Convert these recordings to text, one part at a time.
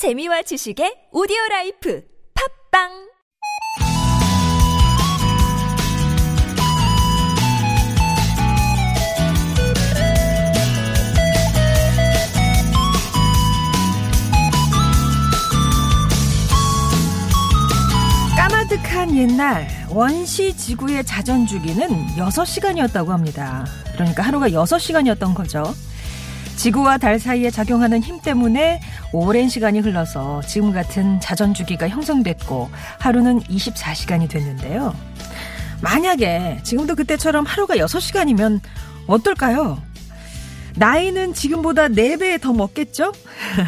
재미와 지식의 오디오 라이프 팟빵 까마득한 옛날 원시 지구의 자전 주기는 6시간이었다고 합니다. 그러니까 하루가 6시간이었던 거죠. 지구와 달 사이에 작용하는 힘 때문에 오랜 시간이 흘러서 지금 같은 자전 주기가 형성됐고 하루는 24시간이 됐는데요. 만약에 지금도 그때처럼 하루가 6시간이면 어떨까요? 나이는 지금보다 4배 더 먹겠죠?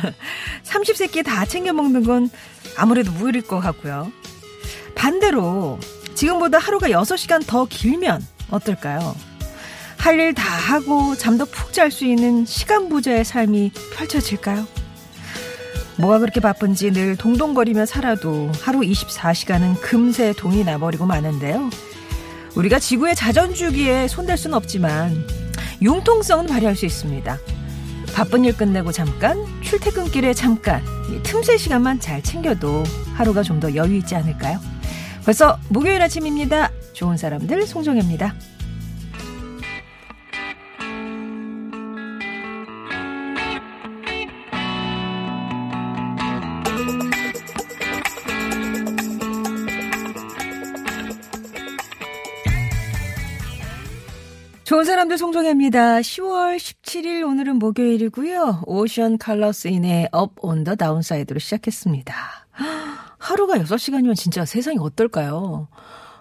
30세끼 다 챙겨 먹는 건 아무래도 무리일 것 같고요. 반대로 지금보다 하루가 6시간 더 길면 어떨까요? 할 일 다 하고 잠도 푹 잘 수 있는 시간 부자의 삶이 펼쳐질까요? 뭐가 그렇게 바쁜지 늘 동동거리며 살아도 하루 24시간은 금세 동이 나버리고 마는데요. 우리가 지구의 자전주기에 손댈 수는 없지만 융통성은 발휘할 수 있습니다. 바쁜 일 끝내고 잠깐, 출퇴근길에 잠깐, 틈새 시간만 잘 챙겨도 하루가 좀 더 여유 있지 않을까요? 벌써 목요일 아침입니다. 좋은 사람들 송정혜입니다. 좋은 사람들 송정혜입니다. 10월 17일 오늘은 목요일이고요. Ocean Colour Scene의 Up on the Downside로 시작했습니다. 하루가 6시간이면 진짜 세상이 어떨까요?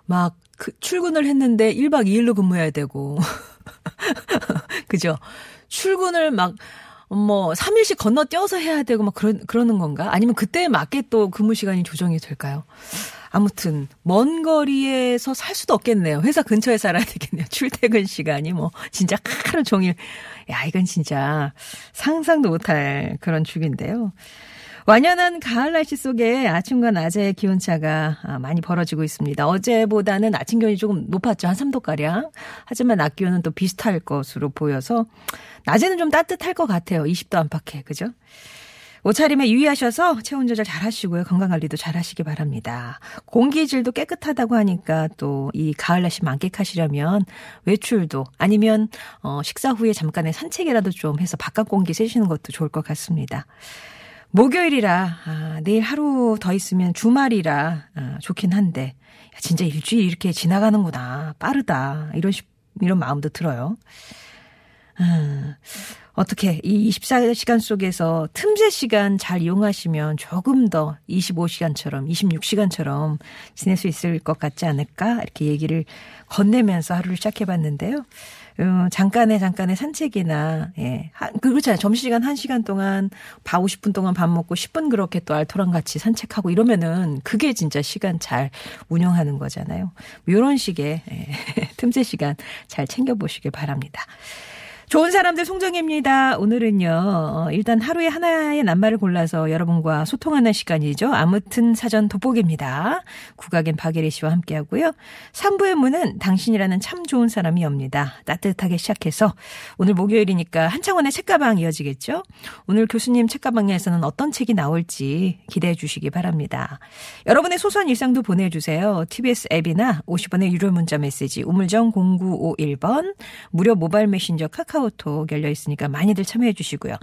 막 그 출근을 했는데 1박 2일로 근무해야 되고. 그죠? 출근을 막 뭐 3일씩 건너뛰어서 해야 되고 막 그런 그러는 건가? 아니면 그때에 맞게 또 근무 시간이 조정이 될까요? 아무튼 먼 거리에서 살 수도 없겠네요. 회사 근처에 살아야 되겠네요. 출퇴근 시간이 뭐 진짜 하루 종일 야 이건 진짜 상상도 못할 그런 주기인데요. 완연한 가을 날씨 속에 아침과 낮의 기온차가 많이 벌어지고 있습니다. 어제보다는 아침 기온이 조금 높았죠. 한 3도가량. 하지만 낮 기온은 또 비슷할 것으로 보여서 낮에는 좀 따뜻할 것 같아요. 20도 안팎에. 그죠? 옷차림에 유의하셔서 체온 조절 잘 하시고요. 건강 관리도 잘 하시기 바랍니다. 공기질도 깨끗하다고 하니까 또 이 가을 날씨 만끽하시려면 외출도 아니면 어 식사 후에 잠깐의 산책이라도 좀 해서 바깥 공기 쐬시는 것도 좋을 것 같습니다. 목요일이라 아, 내일 하루 더 있으면 주말이라 아, 좋긴 한데 야, 진짜 일주일 이렇게 지나가는구나 빠르다 이런 이런 마음도 들어요. 음, 어떻게 이 24시간 속에서 틈새 시간 잘 이용하시면 조금 더 25시간처럼 26시간처럼 지낼 수 있을 것 같지 않을까 이렇게 얘기를 건네면서 하루를 시작해 봤는데요. 어, 잠깐의 잠깐의 산책이나 예. 한, 그렇잖아요. 점심시간 1시간 동안 밥 50분 동안 밥 먹고 10분 그렇게 또 알토랑 같이 산책하고 이러면은 그게 진짜 시간 잘 운영하는 거잖아요. 이런 식의 예. 틈새 시간 잘 챙겨 보시길 바랍니다. 좋은 사람들 송정혜입니다. 오늘은요, 어, 일단 하루에 하나의 낱말을 골라서 여러분과 소통하는 시간이죠. 아무튼 사전 돋보기입니다. 국악인 박애리 씨와 함께 하고요. 3부의 문은 당신이라는 참 좋은 사람이 옵니다. 따뜻하게 시작해서 오늘 목요일이니까 한창원의 책가방 이어지겠죠. 오늘 교수님 책가방에서는 어떤 책이 나올지 기대해 주시기 바랍니다. 여러분의 소소한 일상도 보내주세요. TBS 앱이나 50원의 유료 문자 메시지 우물정 0951번 무료 모바일 메신저 카카오 카카오톡 열려 있으니까 많이들 참여해 주시고요.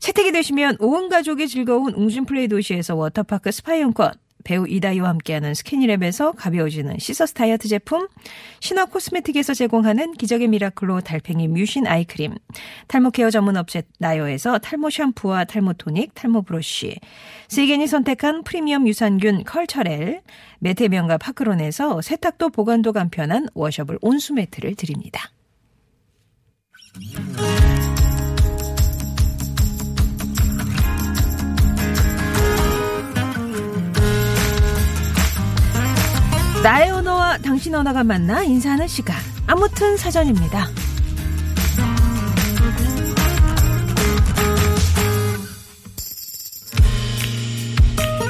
채택이 되시면 온 가족이 즐거운 웅진플레이 도시에서 워터파크 스파이용권 배우 이다희와 함께하는 스키니랩에서 가벼워지는 시서스 다이어트 제품, 신화 코스메틱에서 제공하는 기적의 미라클로 달팽이 뮤신 아이크림, 탈모 케어 전문 업체 나요에서 탈모 샴푸와 탈모 토닉, 탈모 브러쉬, 세계인이 선택한 프리미엄 유산균 Culturelle, 매트 명가 파크론에서 세탁도 보관도 간편한 washable 온수 매트를 드립니다. 나의 언어와 당신 언어가 만나 인사하는 시간. 아무튼 사전입니다.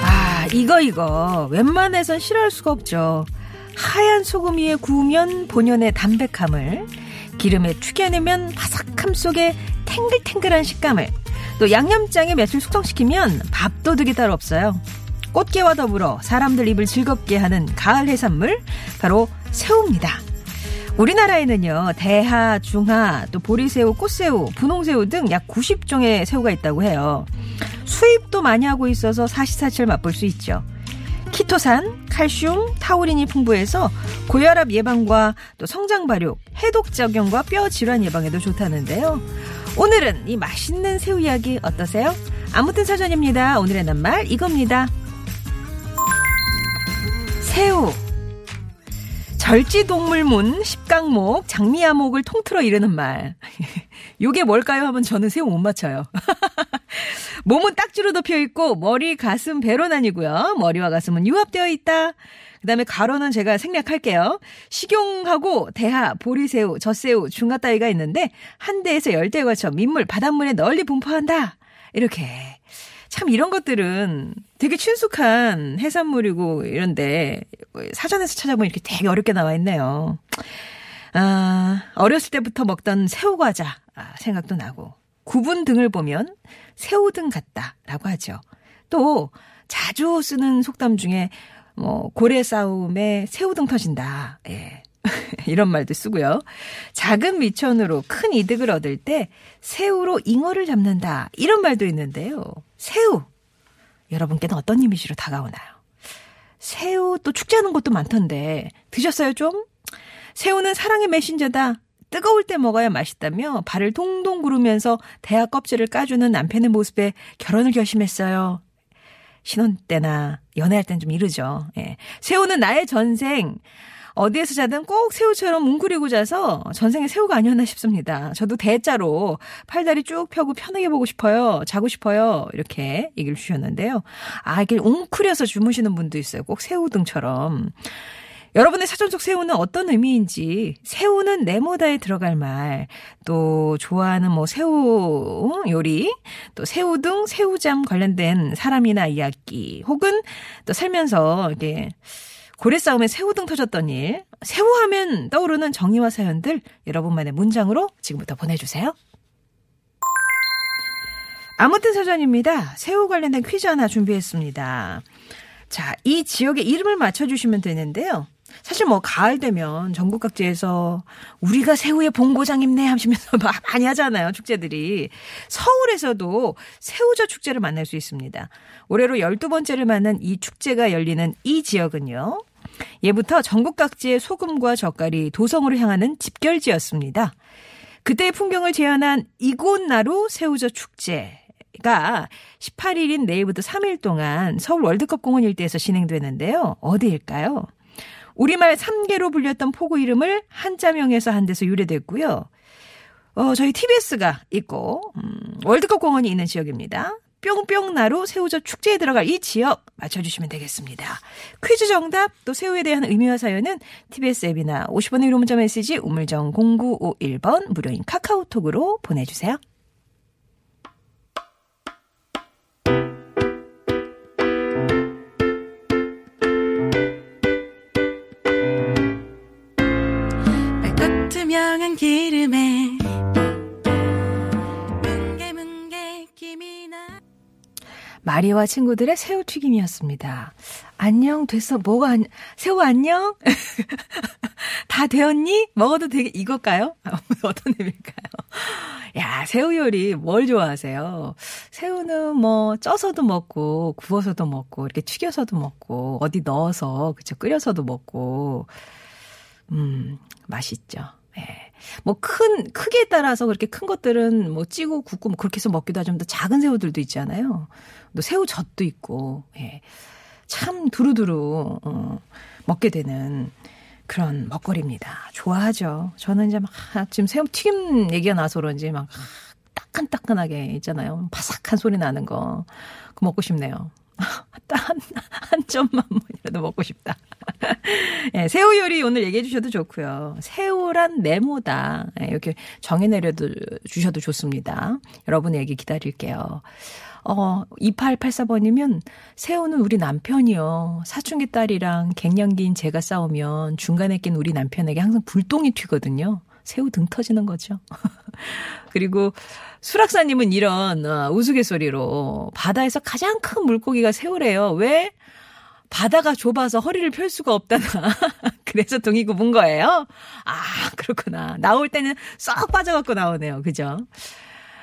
아, 이거, 이거. 웬만해선 싫어할 수가 없죠. 하얀 소금 위에 구우면 본연의 담백함을, 기름에 튀겨내면 바삭함 속에 탱글탱글한 식감을, 또 양념장에 며칠 숙성시키면 밥도둑이 따로 없어요. 꽃게와 더불어 사람들 입을 즐겁게 하는 가을 해산물 바로 새우입니다. 우리나라에는요 대하, 중하, 또 보리새우, 꽃새우, 분홍새우 등 약 90종의 새우가 있다고 해요. 수입도 많이 하고 있어서 사시사철 맛볼 수 있죠. 키토산, 칼슘, 타우린이 풍부해서 고혈압 예방과 또 성장 발육, 해독 작용과 뼈 질환 예방에도 좋다는데요. 오늘은 이 맛있는 새우 이야기 어떠세요? 아무튼 사전입니다. 오늘의 낱말 이겁니다. 새우. 절지동물문, 십강목, 장미야목을 통틀어 이르는 말. 요게 뭘까요? 하면 저는 새우 못 맞춰요. 몸은 딱지로 덮여 있고 머리, 가슴, 배로 나뉘고요. 머리와 가슴은 유합되어 있다. 그다음에 가로는 제가 생략할게요. 식용하고 대하, 보리새우, 젖새우, 중화 따위가 있는데 한 대에서 열 대에 걸쳐 민물, 바닷물에 널리 분포한다. 이렇게 참 이런 것들은 되게 친숙한 해산물이고 이런데 사전에서 찾아보면 이렇게 되게 어렵게 나와 있네요. 아, 어렸을 때부터 먹던 새우 과자 아, 생각도 나고 구분 등을 보면 새우 등 같다라고 하죠. 또 자주 쓰는 속담 중에 뭐 고래 싸움에 새우 등 터진다. 예. 이런 말도 쓰고요. 작은 미천으로 큰 이득을 얻을 때 새우로 잉어를 잡는다. 이런 말도 있는데요. 새우. 여러분께는 어떤 이미지로 다가오나요? 새우 또 축제하는 곳도 많던데 드셨어요 좀? 새우는 사랑의 메신저다. 뜨거울 때 먹어야 맛있다며 발을 동동 구르면서 대하 껍질을 까주는 남편의 모습에 결혼을 결심했어요. 신혼 때나 연애할 땐 좀 이르죠. 예. 새우는 나의 전생. 어디에서 자든 꼭 새우처럼 뭉그리고 자서 전생에 새우가 아니었나 싶습니다. 저도 대자로 팔다리 쭉 펴고 편하게 보고 싶어요. 자고 싶어요. 이렇게 얘기를 주셨는데요. 아, 이게 웅크려서 주무시는 분도 있어요. 꼭 새우등처럼. 여러분의 사전 속 새우는 어떤 의미인지, 새우는 네모다에 들어갈 말, 또 좋아하는 뭐 새우 요리, 또 새우 등 새우잠 관련된 사람이나 이야기, 혹은 또 살면서 이게 고래 싸움에 새우 등 터졌던 일, 새우하면 떠오르는 정의와 사연들 여러분만의 문장으로 지금부터 보내주세요. 아무튼 사전입니다. 새우 관련된 퀴즈 하나 준비했습니다. 자, 이 지역의 이름을 맞춰주시면 되는데요. 사실 뭐 가을 되면 전국 각지에서 우리가 새우의 본고장입네 하시면서 많이 하잖아요. 축제들이. 서울에서도 새우젓 축제를 만날 수 있습니다. 올해로 12번째를 맞는 이 축제가 열리는 이 지역은요. 예부터 전국 각지의 소금과 젓갈이 도성으로 향하는 집결지였습니다. 그때의 풍경을 재현한 이곳나루 새우젓 축제. 가 18일인 내일부터 3일 동안 서울 월드컵 공원 일대에서 진행되는데요. 어디일까요? 우리말 3개로 불렸던 포구 이름을 한자명에서 한 데서 유래됐고요. 어, 저희 TBS가 있고, 음, 월드컵 공원이 있는 지역입니다. 뿅뿅나루 새우젓 축제에 들어갈 이 지역 맞춰주시면 되겠습니다. 퀴즈 정답 또 새우에 대한 의미와 사연은 TBS 앱이나 50원의 유료 문자 메시지 우물정 0951번 무료인 카카오톡으로 보내주세요. 투명한 기름에 뭉게 뭉게 김이 나 마리와 친구들의 새우튀김이었습니다. 안녕 됐어 뭐가 안 새우 안녕 다 되었니 먹어도 되게 이걸까요? 어떤 의미일까요? 야 새우 요리 뭘 좋아하세요? 새우는 뭐 쪄서도 먹고 구워서도 먹고 이렇게 튀겨서도 먹고 어디 넣어서 그쵸 끓여서도 먹고 음 맛있죠. 예. 뭐 큰, 크기에 따라서 그렇게 큰 것들은 뭐 찌고 굽고 뭐 그렇게 해서 먹기도 하지만 또 작은 새우들도 있잖아요. 또 새우젓도 있고, 예. 참 두루두루, 어, 먹게 되는 그런 먹거리입니다. 좋아하죠. 저는 이제 막, 지금 새우 튀김 얘기가 나서 그런지 막, 따끈따끈하게 있잖아요. 바삭한 소리 나는 거. 그 먹고 싶네요. 한, 한 점만 뭐이라도 먹고 싶다. 예, 새우 요리 오늘 얘기해 주셔도 좋고요. 새우란 네모다. 예, 이렇게 정해 내려도 주셔도 좋습니다. 여러분의 얘기 기다릴게요. 어, 2884번이면 새우는 우리 남편이요. 사춘기 딸이랑 갱년기인 제가 싸우면 중간에 낀 우리 남편에게 항상 불똥이 튀거든요. 새우 등 터지는 거죠. 그리고 수락사님은 이런 어, 우스갯소리로 바다에서 가장 큰 물고기가 새우래요. 왜? 바다가 좁아서 허리를 펼 수가 없다나. 그래서 동이 굽은 거예요? 아, 그렇구나. 나올 때는 쏙 빠져갖고 나오네요. 그죠?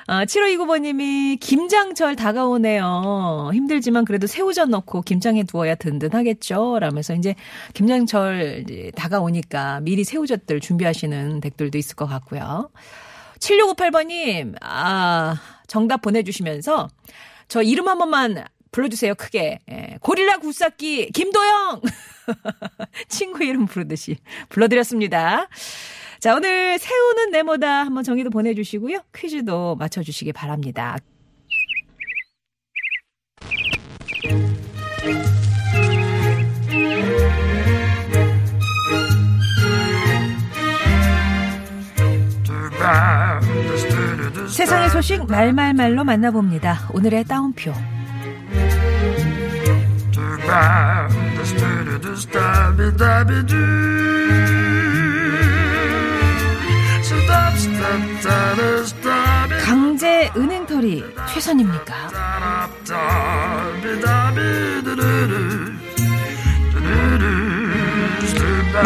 아, 7529번님이 김장철 다가오네요. 힘들지만 그래도 새우젓 넣고 김장에 두어야 든든하겠죠. 라면서 이제 김장철 이제 다가오니까 미리 새우젓들 준비하시는 댁들도 있을 것 같고요. 7658번님, 아, 정답 보내주시면서 저 이름 한 번만 불러주세요, 크게. 예, 고릴라 굴삭기 김도영! 친구 이름 부르듯이 불러드렸습니다. 자, 오늘 새우는 네모다 한번 정의도 보내주시고요. 퀴즈도 맞춰주시기 바랍니다. 세상의 소식 말말말로 만나봅니다. 오늘의 따옴표. 강제 은행털이 최선입니까?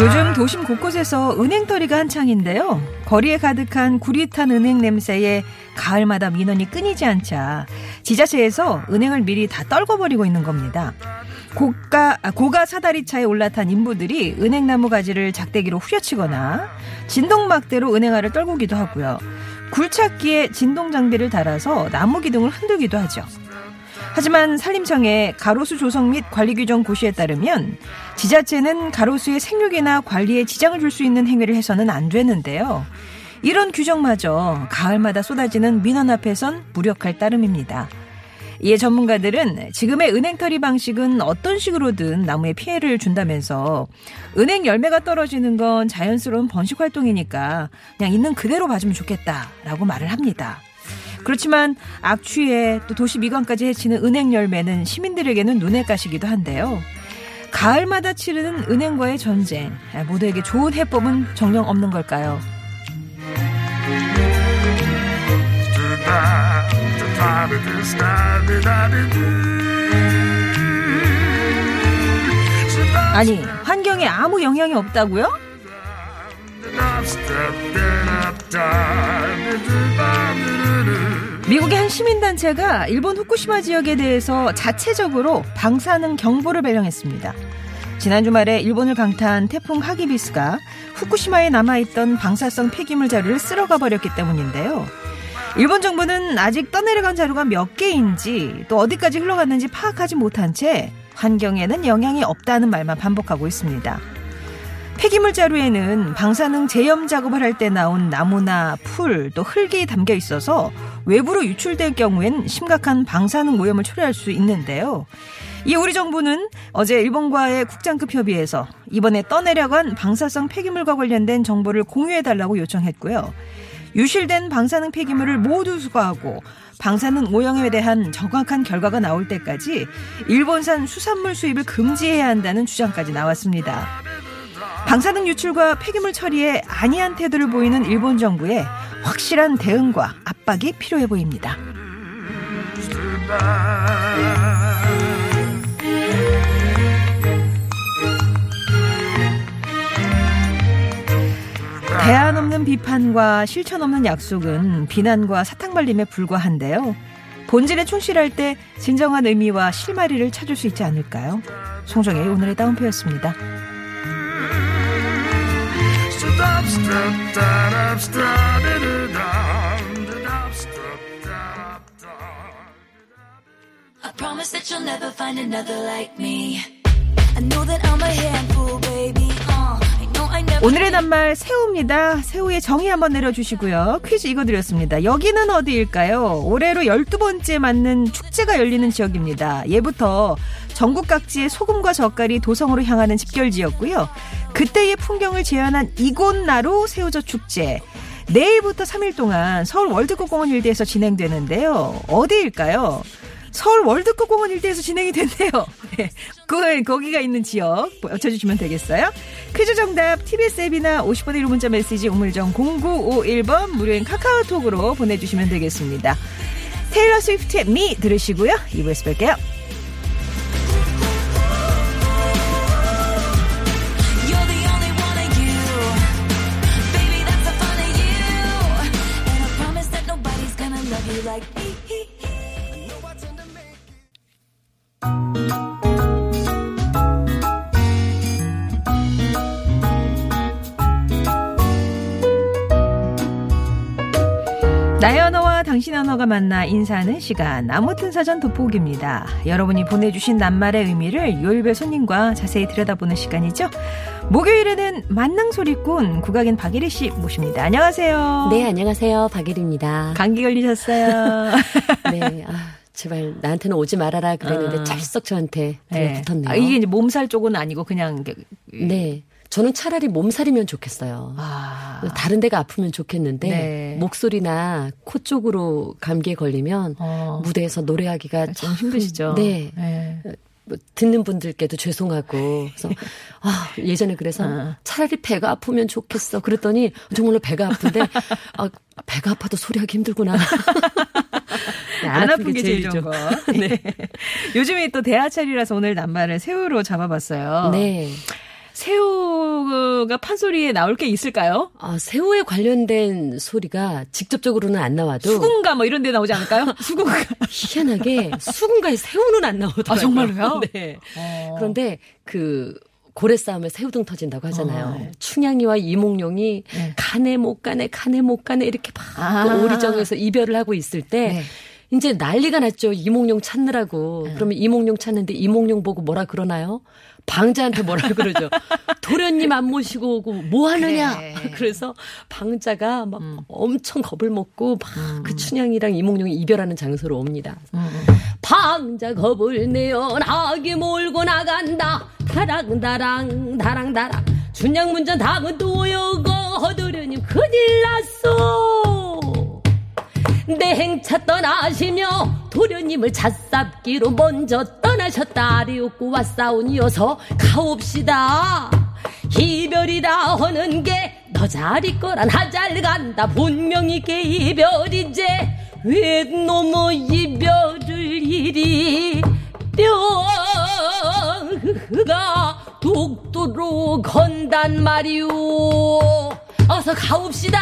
요즘 도심 곳곳에서 은행털이가 한창인데요. 거리에 가득한 구릿한 은행 냄새에 가을마다 민원이 끊이지 않자 지자체에서 은행을 미리 다 떨궈버리고 있는 겁니다. 고가, 아, 고가 사다리차에 올라탄 인부들이 은행나무 가지를 작대기로 후려치거나 진동막대로 은행알을 떨구기도 하고요. 굴착기에 진동 장비를 달아서 나무 기둥을 흔들기도 하죠. 하지만 산림청의 가로수 조성 및 관리 규정 고시에 따르면 지자체는 가로수의 생육이나 관리에 지장을 줄 수 있는 행위를 해서는 안 되는데요. 이런 규정마저 가을마다 쏟아지는 민원 앞에선 무력할 따름입니다. 이에 전문가들은 지금의 은행털이 방식은 어떤 식으로든 나무에 피해를 준다면서 은행 열매가 떨어지는 건 자연스러운 번식 활동이니까 그냥 있는 그대로 봐주면 좋겠다라고 말을 합니다. 그렇지만 악취에 또 도시 미관까지 해치는 은행 열매는 시민들에게는 눈에 가시기도 한데요. 가을마다 치르는 은행과의 전쟁 모두에게 좋은 해법은 정령 없는 걸까요? 아니 환경에 아무 영향이 없다고요? 미국의 한 시민단체가 일본 후쿠시마 지역에 대해서 자체적으로 방사능 경보를 발령했습니다. 지난 주말에 일본을 강타한 태풍 하기비스가 후쿠시마에 남아있던 방사성 폐기물 자료를 쓸어가 버렸기 때문인데요. 일본 정부는 아직 떠내려간 자료가 몇 개인지 또 어디까지 흘러갔는지 파악하지 못한 채 환경에는 영향이 없다는 말만 반복하고 있습니다. 폐기물 자루에는 방사능 제염 작업을 할 때 나온 나무나 풀, 또 흙이 담겨 있어서 외부로 유출될 경우엔 심각한 방사능 오염을 초래할 수 있는데요. 이 우리 정부는 어제 일본과의 국장급 협의에서 이번에 떠내려간 방사성 폐기물과 관련된 정보를 공유해달라고 요청했고요. 유실된 방사능 폐기물을 모두 수거하고 방사능 오염에 대한 정확한 결과가 나올 때까지 일본산 수산물 수입을 금지해야 한다는 주장까지 나왔습니다. 방사능 유출과 폐기물 처리에 안이한 태도를 보이는 일본 정부의 확실한 대응과 압박이 필요해 보입니다. 대안 없는 비판과 실천 없는 약속은 비난과 사탕발림에 불과한데요. 본질에 충실할 때 진정한 의미와 실마리를 찾을 수 있지 않을까요? 송정의 오늘의 다운표였습니다. I promise that you'll never find another like me. I know that I'm a handful, baby. 오늘의 낱말 새우입니다. 새우의 정의 한번 내려주시고요. 퀴즈 이거 드렸습니다. 여기는 어디일까요? 올해로 12번째 맞는 축제가 열리는 지역입니다. 예부터 전국 각지의 소금과 젓갈이 도성으로 향하는 집결지였고요. 그때의 풍경을 재현한 이곳나루 새우젓 축제. 내일부터 3일 동안 서울 월드컵 공원 일대에서 진행되는데요. 어디일까요? 서울 월드컵 공원 일대에서 진행이 됐네요. 네. 그, 거기가 있는 지역 맞춰주시면 되겠어요. 퀴즈 정답 TBS 앱이나 50번의 1호 문자 메시지 우물정 0951번 무료인 카카오톡으로 보내주시면 되겠습니다. 테일러 스위프트의 미 들으시고요. 2부에서 뵐게요. 나의 언어와 당신 언어가 만나 인사하는 시간 나무튼 사전 돋보기입니다. 여러분이 보내주신 낱말의 의미를 요일별 손님과 자세히 들여다보는 시간이죠. 목요일에는 만능소리꾼 국악인 박예리 씨 모십니다. 안녕하세요. 네, 안녕하세요. 박예리입니다. 감기 걸리셨어요. 네, 아, 제발 나한테는 오지 말아라 그랬는데 아. 찰썩 저한테 네. 붙었네요. 아, 이게 이제 몸살 쪽은 아니고 그냥 이게- 네, 저는 차라리 몸살이면 좋겠어요. 아, 다른 데가 아프면 좋겠는데 네. 목소리나 코 쪽으로 감기에 걸리면 어. 무대에서 노래하기가 좀 힘드시죠. 네. 네. 뭐 듣는 분들께도 죄송하고 그래서 아, 예전에 그래서 어. 차라리 배가 아프면 좋겠어 그랬더니 정말로 배가 아픈데 아, 배가 아파도 소리하기 힘들구나. 네, 안 아픈 게 제일 좋은 좋- 거. 네. 요즘에 또 대하철이라서 오늘 낱말을 새우로 잡아봤어요. 네. 새우가 판소리에 나올 게 있을까요? 아, 새우에 관련된 소리가 직접적으로는 안 나와도 수군가 뭐 이런 데 나오지 않을까요? 수군가. 희한하게 수군가에 새우는 안 나오더라고요. 아, 정말로요? 네. 어. 그런데 그 고래 싸움에 새우등 터진다고 하잖아요. 어, 네. 춘향이와 이몽룡이 네. 가네 못 가네 가네 못 가네 이렇게 막 아. 그 오리정에서 이별을 하고 있을 때 네. 이제 난리가 났죠. 이몽룡 찾느라고. 그러면 이몽룡 찾는데 이몽룡 보고 뭐라 그러나요? 방자한테 뭐라 그러죠. 도련님 안 모시고 오고 뭐 하느냐. 그래. 그래서 방자가 막 음. 엄청 겁을 먹고 막그 춘향이랑 이몽룡이 이별하는 장소로 옵니다. 음, 방자 겁을 내어 나게 몰고 나간다. 다랑다랑 다랑다랑 춘향 문전 당은 또 여고 허도련님 큰일 났어. 내 행차 떠나시며 도련님을 잣삽기로 먼저 떠나셨다. 아래옵고 왔사오니어서 가옵시다. 이별이라 하는 게 너 자리 거란 하잘 간다. 분명히 게 이별이제 왜 너무 이별을 이리 뼈가 독도로 건단 말이오 어서 가옵시다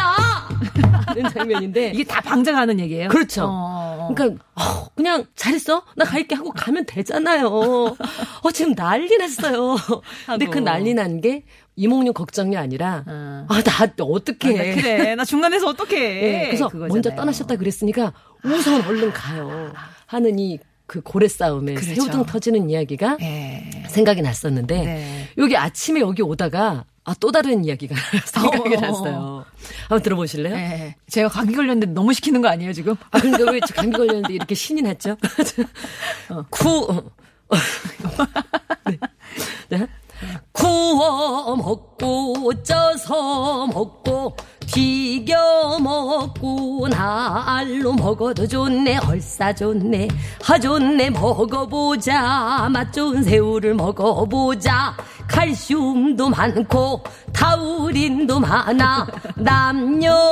하는 장면인데 이게 다 방자가 하는 얘기예요? 그렇죠. 어. 그러니까 어, 그냥 잘했어 나 갈게 하고 가면 되잖아요. 어 지금 난리 났어요. 근데 그. 난리 난 게 이몽룡 걱정이 아니라 어. 아나 어떻게 아, 나 그래. 나 중간에서 어떻게 네, 그래서 먼저 떠나셨다 그랬으니까 우선 얼른 가요. 하느니 그 고래 싸움에 그렇죠. 새우등 터지는 이야기가 예. 생각이 났었는데 네. 여기 아침에 여기 오다가 아 또 다른 이야기가 생각이 어. 났어요. 한번 들어보실래요? 예. 제가 감기 걸렸는데 너무 시키는 거 아니에요, 지금? 아, 근데 왜 감기 걸렸는데 이렇게 신이 났죠? 구, 어. 네. 네. 구워 먹고 쪄서 먹고 튀겨 먹고 날로 먹어도 좋네 얼싸 좋네 하 좋네 먹어보자 맛 좋은 새우를 먹어보자 칼슘도 많고 타우린도 많아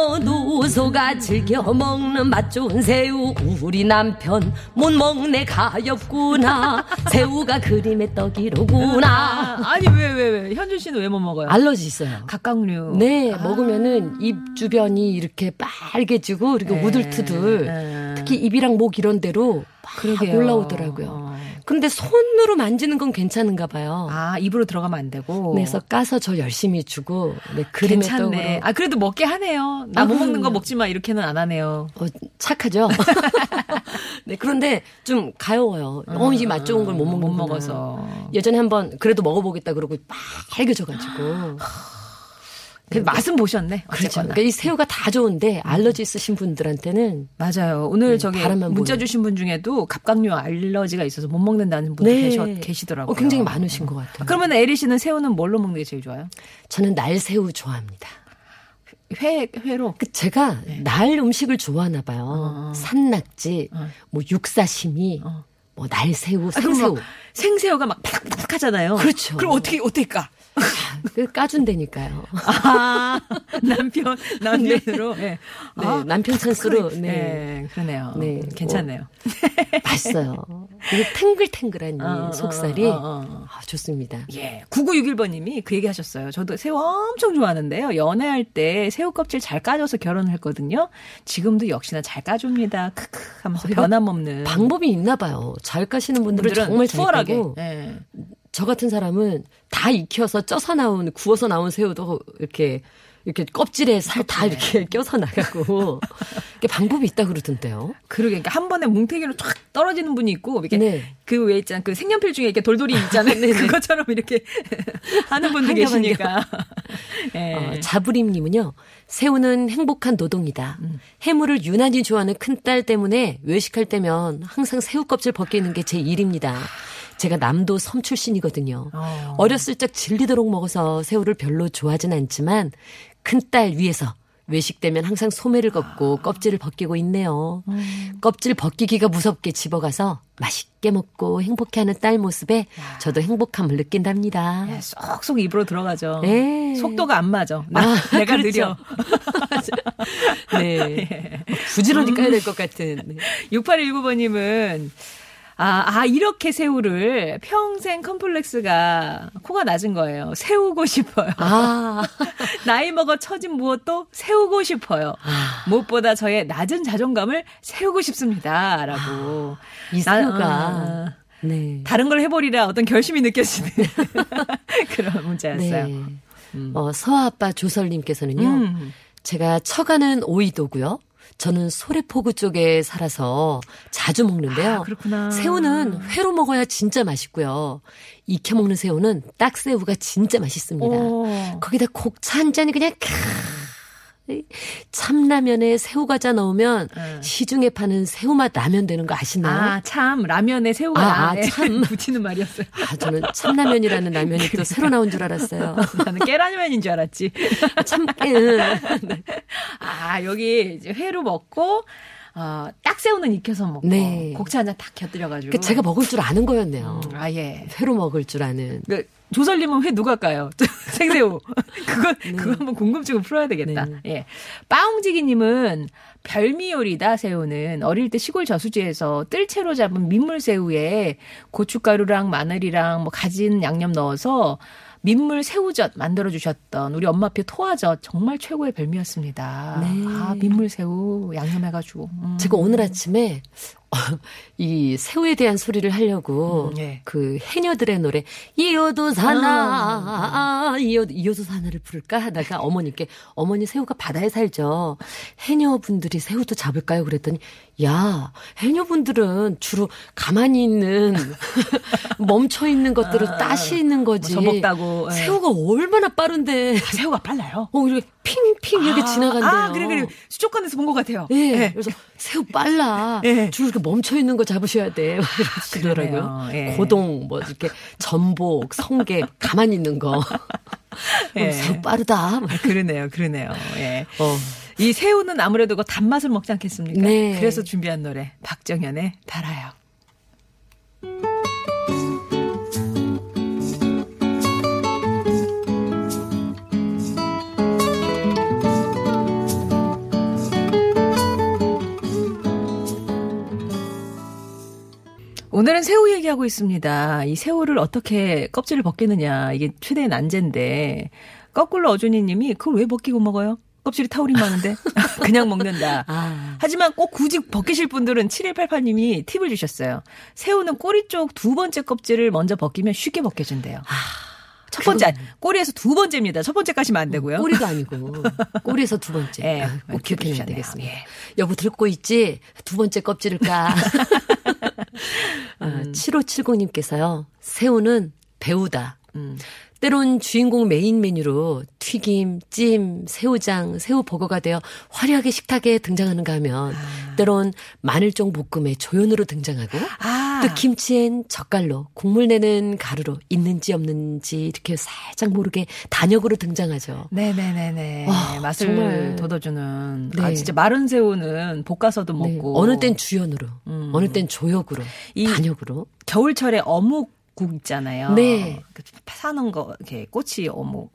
남녀노소가 즐겨 먹는 맛 좋은 새우 우리 남편 못 먹네 가엾구나 새우가 그림의 떡이로구나 아니, 왜, 왜, 왜. 현준 씨는 왜 못 먹어요? 알러지 있어요. 각각류. 네, 아. 먹으면은 입 주변이 이렇게 빨개지고 이렇게 네, 우들투들 네. 특히 입이랑 목 이런 데로 막 그러게요. 올라오더라고요. 어. 근데 손으로 만지는 건 괜찮은가 봐요. 아, 입으로 들어가면 안 되고. 그래서 까서 저 열심히 주고 네, 그림의 괜찮네. 아, 그래도 먹게 하네요. 나못 아, 먹는 거. 먹지 마. 이렇게는 안 하네요. 어, 착하죠. 네, 그런데 좀 가여워요. 어, 이맛 좋은 걸 못 먹는 못 먹어서. 예전에 한번 그래도 먹어보겠다 그러고 빨개져가지고. 그 맛은 보셨네. 그렇죠. 그러니까 이 새우가 다 좋은데 알러지 있으신 분들한테는 맞아요. 오늘 네, 저기 문자 보여요. 주신 분 중에도 갑각류 알러지가 있어서 못 먹는다는 분들 계셔, 계시더라고요. 어, 굉장히 많으신 것 같아요. 그러면 에리 씨는 새우는 뭘로 먹는 게 제일 좋아요? 저는 날새우 좋아합니다. 회 회로 그 제가 네. 날 음식을 좋아하나 봐요. 어. 산낙지, 어. 뭐 육사시미, 어. 뭐 날새우, 아, 생새우. 막 생새우가 막 파닥파닥 하잖아요. 그렇죠. 그럼 어떻게 어떻게 까? 그 까준다니까요. 아, 남편 남편으로. 네. 네, 남편 찬스로. 네. 네, 그러네요. 네. 괜찮네요. 맛있어요. 이게 탱글탱글한 어, 어, 이 속살이 어, 어, 어. 아, 좋습니다. 예. 9961번님이 그 얘기 하셨어요. 저도 새우 엄청 좋아하는데요. 연애할 때 새우 껍질 잘 까줘서 결혼을 했거든요. 지금도 역시나 잘 까줍니다. 크크 하면서 변함없는. 방법이 있나 봐요. 잘 까시는 분들은 정말 잘 수월하게. 까고 예. 저 같은 사람은 다 익혀서 쪄서 나온 구워서 나온 새우도 이렇게 이렇게 껍질에 살 다 이렇게 껴서 나가고 이게 방법이 있다 그러던데요. 그러게. 그러니까 한 번에 뭉태기로 쫙 떨어지는 분이 있고, 이렇게 네. 그왜 있잖아. 그 색연필 중에 이렇게 돌돌이 있잖아요. 그것처럼 이렇게 하는 분도 계시니까. 예. 어, 자부림님은요. 새우는 행복한 노동이다. 음. 해물을 유난히 좋아하는 큰딸 때문에 외식할 때면 항상 새우 껍질 벗기는 게 제 일입니다. 제가 남도 섬 출신이거든요. 어. 어렸을 적 질리도록 먹어서 새우를 별로 좋아하진 않지만 큰딸 위해서 외식 때면 항상 소매를 걷고 껍질을 벗기고 있네요. 껍질 벗기기가 무섭게 집어가서 맛있게 먹고 행복해하는 딸 모습에 저도 행복함을 느낀답니다. 예, 쏙쏙 입으로 들어가죠. 예. 속도가 안 맞아. 나, 아, 내가 그렇죠. 느려. 네. 부지런히 까야 될 것 같은. 네. 6819번님은 아, 아, 이렇게 새우를 평생 컴플렉스가 코가 낮은 거예요. 세우고 싶어요. 아, 나이 먹어 처진 무엇도 세우고 싶어요. 아. 무엇보다 저의 낮은 자존감을 세우고 싶습니다. 라고. 이 나- 새우가. 어, 네. 다른 걸 해버리라 어떤 결심이 느껴지는 그런 문자였어요. 네. 어, 서아빠 조설님께서는요. 음. 제가 처가는 오이도고요. 저는 소래포구 쪽에 살아서 자주 먹는데요. 아. 새우는 회로 먹어야 진짜 맛있고요. 익혀 먹는 새우는 딱새우가 진짜 맛있습니다. 오. 거기다 곡차 한 잔이 그냥 캬. 참라면에 새우과자 넣으면 응. 시중에 파는 새우맛 라면 되는 거 아시나요? 아, 참, 라면에 새우가 아, 아, 나- 참. 붙이는 말이었어요. 아, 저는 참라면이라는 라면이 또 새로 나온 줄 알았어요. 나는 깨라면인 줄 알았지. 참, 응. 아, 여기 이제 회로 먹고, 어, 딱 새우는 익혀서 먹고, 네. 곡차 한잔탁 곁들여가지고. 그 제가 먹을 줄 아는 거였네요. 음, 아, 예. 회로 먹을 줄 아는. 그, 조설님은 회 누가 까요? 생새우. 그거, 그거 한번 궁금증을 풀어야 되겠다. 네. 예. 빠옹지기님은 별미 요리다, 새우는. 어릴 때 시골 저수지에서 뜰채로 잡은 민물새우에 고춧가루랑 마늘이랑 뭐 가진 양념 넣어서 민물 새우젓 만들어 주셨던 우리 엄마표 토화젓 정말 최고의 별미였습니다. 네. 아, 민물 새우 양념해가지고. 음. 제가 오늘 아침에 이 새우에 대한 소리를 하려고 음, 예. 그 해녀들의 노래 이어도 사나 아, 이어도 이어도 사나를 부를까 하다가 어머니께 어머니 새우가 바다에 살죠 해녀분들이 새우도 잡을까요 그랬더니 야 해녀분들은 주로 가만히 있는 멈춰 있는 것들을 따시는 거지 뭐 저먹다고, 예. 새우가 얼마나 빠른데 새우가 빨라요. 어 이렇게 핑핑 이렇게 지나간대요 아, 그래, 그래. 수족관에서 본 것 같아요. 예. 그래서 새우 빨라. 예. 줄 이렇게 멈춰 있는 거 잡으셔야 돼. 이러시더라고요. 그러네요. 예. 고동 뭐 이렇게 전복, 성게 가만히 있는 거. 예. 새우 빠르다. 막. 그러네요, 그러네요. 예. 어. 이 새우는 아무래도 그 단맛을 먹지 않겠습니까? 네. 그래서 준비한 노래 박정현의 달아요. 오늘은 새우 얘기하고 있습니다. 이 새우를 어떻게 껍질을 벗기느냐. 이게 최대의 난제인데, 거꾸로 어준이 님이 그걸 왜 벗기고 먹어요? 껍질이 타우린 많은데? 그냥 먹는다. 아. 하지만 꼭 굳이 벗기실 분들은 7188님이 팁을 주셨어요. 새우는 꼬리 쪽 두 번째 껍질을 먼저 벗기면 쉽게 벗겨진대요. 첫 번째, 꼬리에서 두 번째입니다. 첫 번째 까시면 안 되고요. 꼬리도 아니고 꼬리에서 두 번째. 예, 아, 꼭팁 기억해야 주셨네요. 되겠습니다. 예. 여보 듣고 있지? 두 번째 껍질을 까. 아, 7570님께서요. 새우는 배우다. 음. 때론 주인공 메인 메뉴로 튀김, 찜, 새우장, 새우버거가 되어 화려하게 식탁에 등장하는가 하면 때론 마늘종 볶음에 조연으로 등장하고 아. 또 김치엔 젓갈로 국물 내는 가루로 있는지 없는지 이렇게 살짝 모르게 단역으로 등장하죠. 네네네네. 와, 맛을 정말. 돋워주는. 네. 아, 진짜 마른 새우는 볶아서도 네. 먹고. 어느 땐 주연으로, 음. 어느 땐 조역으로, 이- 단역으로. 겨울철에 어묵 국 있잖아요. 네. 그 사는 거, 이렇게 꼬치 어묵.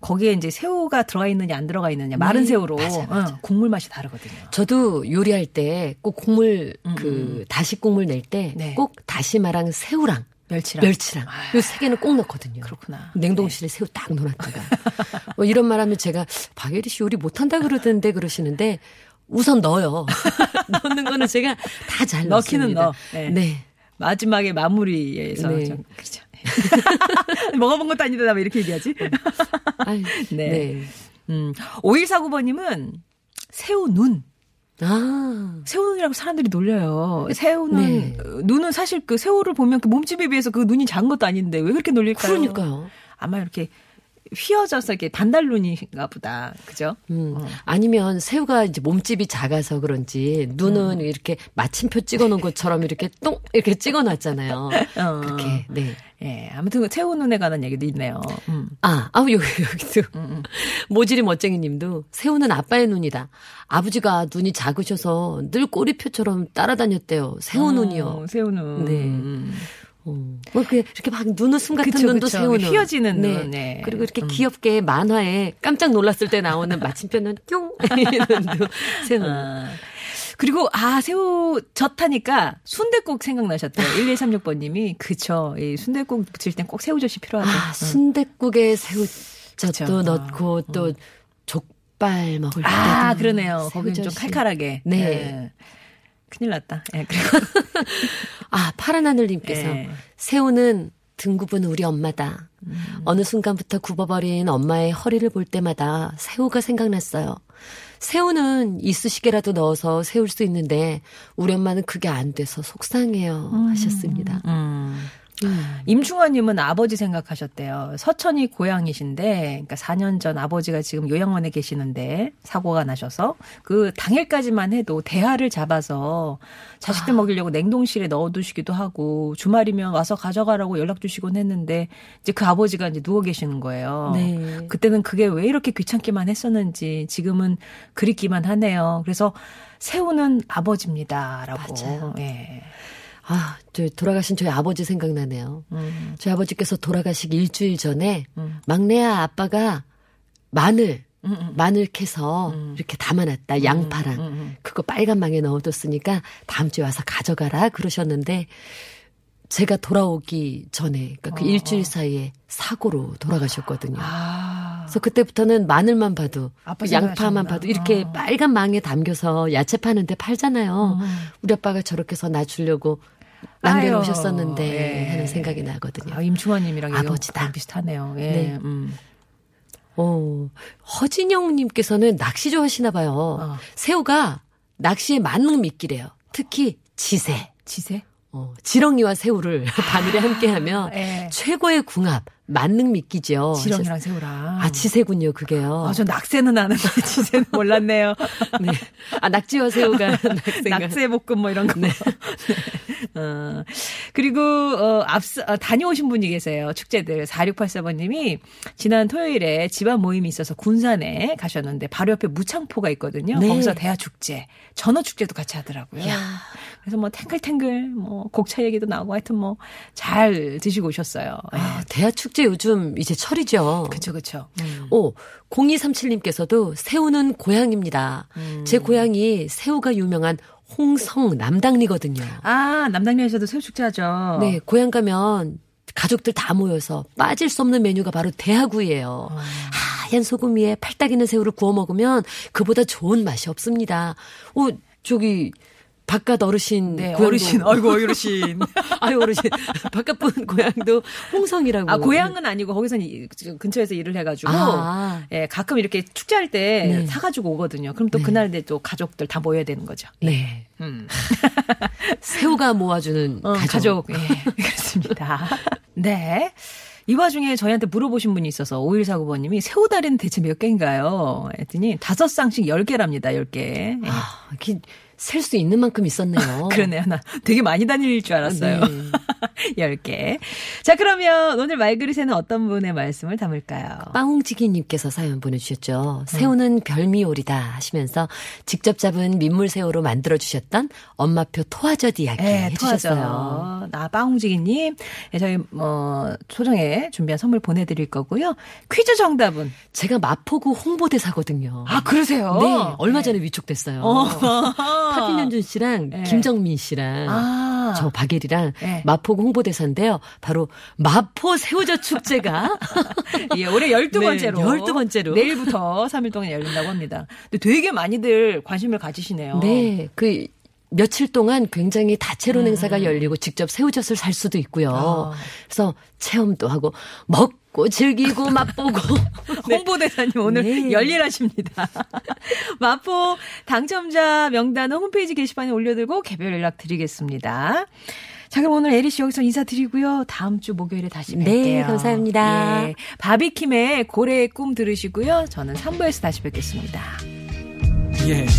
거기에 이제 새우가 들어가 있느냐 안 들어가 있느냐. 마른 네, 새우로. 맞아요, 맞아요. 응, 국물 맛이 다르거든요. 저도 요리할 때 꼭 국물 음, 그 다시 국물 낼때 네. 꼭 다시마랑 새우랑 멸치랑. 멸치랑 요 세 개는 꼭 넣거든요. 그렇구나. 냉동실에 새우 딱 넣어놨다가 뭐 이런 말 하면 제가 박예리 씨 요리 못한다 그러던데 그러시는데 우선 넣어요. 넣는 거는 제가 다 잘 넣기는 넣습니다. 넣어. 네. 네. 마지막에 마무리에서. 네. 좀, 그렇죠. 먹어본 것도 아닌데 나왜 이렇게 얘기하지? 아유, 네. 네. 음. 5149번님은 새우 눈. 아. 새우 눈이라고 사람들이 놀려요. 새우는 네. 어, 눈은 사실 그 새우를 보면 그 몸집에 비해서 그 눈이 작은 것도 아닌데 왜 그렇게 놀릴까요? 그러니까요. 아마 이렇게 휘어져서 이렇게 반달눈인가 보다. 그죠? 음. 아니면 새우가 이제 몸집이 작아서 그런지 눈은 음. 이렇게 마침표 찍어 놓은 것처럼 이렇게 똥 이렇게 찍어 놨잖아요. 어. 그렇게. 네. 예. 아무튼 그 새우 눈에 관한 얘기도 있네요. 음. 아, 아우 여기 여기도 모지리 멋쟁이 님도 새우는 아빠의 눈이다. 아버지가 눈이 작으셔서 늘 꼬리표처럼 따라다녔대요. 새우 눈이요. 어, 새우 눈. 네. 음. 어. 뭐 이렇게 이렇게 막 눈웃음 같은 그쵸, 눈도 눈. 휘어지는 네. 눈, 네. 그리고 이렇게 음. 귀엽게 만화에 깜짝 놀랐을 때 나오는 마침표는 뿅 눈도 새우 눈. 아. 그리고 아 새우 젓하니까 순대국 생각나셨대요. 1136번 님이 그쵸. 이 순대국 부칠 땐꼭 새우젓이 필요하죠. 아, 순댓국에 새우젓도 그쵸. 넣고 또 족발 먹을 때 아, 그러네요. 거긴 좀. 칼칼하게. 네. 예. 큰일 났다. 예, 그리고 아, 파란 하늘님께서 예. 새우는 등급은 우리 엄마다. 음. 어느 순간부터 굽어버린 엄마의 허리를 볼 때마다 새우가 생각났어요. 새우는 이쑤시개라도 넣어서 세울 수 있는데 우리 엄마는 그게 안 돼서 속상해요 하셨습니다. 음. 음. 임충원님은 아버지 생각하셨대요. 서천이 고향이신데, 그러니까 4년 전 아버지가 지금 요양원에 계시는데 사고가 나셔서 그 당일까지만 해도 대하를 잡아서 자식들 아. 먹이려고 냉동실에 넣어두시기도 하고 주말이면 와서 가져가라고 연락 주시곤 했는데 이제 그 아버지가 이제 누워 계시는 거예요. 네. 그때는 그게 왜 이렇게 귀찮기만 했었는지 지금은 그립기만 하네요. 그래서 새우는 아버지입니다라고. 맞아요. 예. 아, 저 돌아가신 저희 아버지 생각나네요. 음. 저희 아버지께서 돌아가시기 일주일 전에 음. 막내야 아빠가 마늘 음, 음. 마늘 캐서 이렇게 담아놨다 양파랑 음, 음. 그거 빨간 망에 넣어뒀으니까 다음 주에 와서 가져가라 그러셨는데 제가 돌아오기 전에 그러니까 그 어, 일주일 사이에 사고로 돌아가셨거든요. 아. 그래서 그때부터는 마늘만 봐도 아빠 양파만. 봐도 이렇게 어. 빨간 망에 담겨서 야채 파는데 팔잖아요. 음. 우리 아빠가 저렇게 해서 나 주려고 남겨놓으셨었는데 아유, 예. 하는 생각이 나거든요. 아, 임충원님이랑 아버지다. 비슷하네요. 예. 네. 음. 어, 허진영님께서는 낚시 좋아하시나 봐요. 어. 새우가 낚시의 만능 미끼래요. 특히 지새. 지세? 어, 지렁이와 새우를 바늘에 함께하면 예. 최고의 궁합, 만능 미끼죠. 지렁이랑 새우랑. 아, 지새군요, 그게요. 아, 저 낙새는 아는데 지새는 몰랐네요. 네. 아, 낙지와 새우가 낙생각. 낙새 볶음 뭐 이런 거. 네. 어, 그리고 어 앞서 어, 다녀오신 분이 계세요. 축제들 4684번님이 지난 토요일에 집안 모임이 있어서 군산에 가셨는데 바로 옆에 무창포가 있거든요. 네. 거기서 대하 축제, 전어 축제도 같이 하더라고요. 야. 그래서 뭐 탱글탱글 뭐 곡차 얘기도 나오고 하여튼 뭐 잘 드시고 오셨어요. 아, 대하 축제 요즘 이제 철이죠. 그쵸 그쵸. 오, 0237님께서도 새우는 고향입니다. 음. 제 고향이 새우가 유명한 홍성 남당리거든요. 아 남당면에서도 새우 축제 하죠. 네, 고향 가면 가족들 다 모여서 빠질 수 없는 메뉴가 바로 대하구이예요. 어. 하얀 소금 위에 팔딱 있는 새우를 구워 먹으면 그보다 좋은 맛이 없습니다. 오, 저기 바깥 어르신 네, 고향도- 어르신, 어이구 어르신. 아유 어르신 바깥 분 고향도 홍성이라고. 아 고향은 아니고 거기서 이- 근처에서 일을 해가지고 아. 예 가끔 이렇게 축제할 때 네. 사가지고 오거든요. 그럼 또 네. 그날 이제 또 가족들 다 모여야 되는 거죠. 네. 음. 새우가 모아주는 어, 가족. 가족. 예, 그렇습니다. 네. 이 와중에 저희한테 물어보신 분이 있어서 5149번님이 새우다리는 대체 몇 개인가요? 했더니 다섯 쌍씩 10개랍니다. 10개. 예. 아, 셀 수 있는 만큼 있었네요. 그러네요. 나 되게 많이 다닐 줄 알았어요. 네. 10개. 자, 그러면 오늘 말그릇에는 어떤 분의 말씀을 담을까요? 빵홍지기님께서 사연 보내주셨죠. 새우는 별미요리다 하시면서 직접 잡은 민물새우로 만들어주셨던 엄마표 토화젓 이야기 네, 해주셨어요. 나 빵홍지기님, 네, 저희 뭐 소정에 준비한 선물 보내드릴 거고요. 퀴즈 정답은 제가 마포구 홍보대사거든요. 아 그러세요? 네, 얼마 전에 위촉됐어요. 파빈현준 씨랑 네. 김정민 씨랑 아. 저 박예리랑 네. 마포구 홍보대사인데요. 바로 마포 새우젓 축제가 예, 올해 12번째로. 네, 12번째로. 내일부터 3일 동안 열린다고 합니다. 근데 되게 많이들 관심을 가지시네요. 네, 그 며칠 동안 굉장히 다채로운 행사가 열리고 직접 새우젓을 살 수도 있고요. 음. 아. 그래서 체험도 하고 먹 고 즐기고 맛보고 홍보대사님 오늘 네. 열일하십니다. 마포 당첨자 명단은 홈페이지 게시판에 올려두고 개별 연락 드리겠습니다. 자, 그럼 오늘 에리 씨 여기서 인사드리고요. 다음 주 목요일에 다시 뵐게요. 네, 감사합니다. 예, 바비킴의 고래의 꿈 들으시고요. 저는 3부에서 다시 뵙겠습니다. Yeah.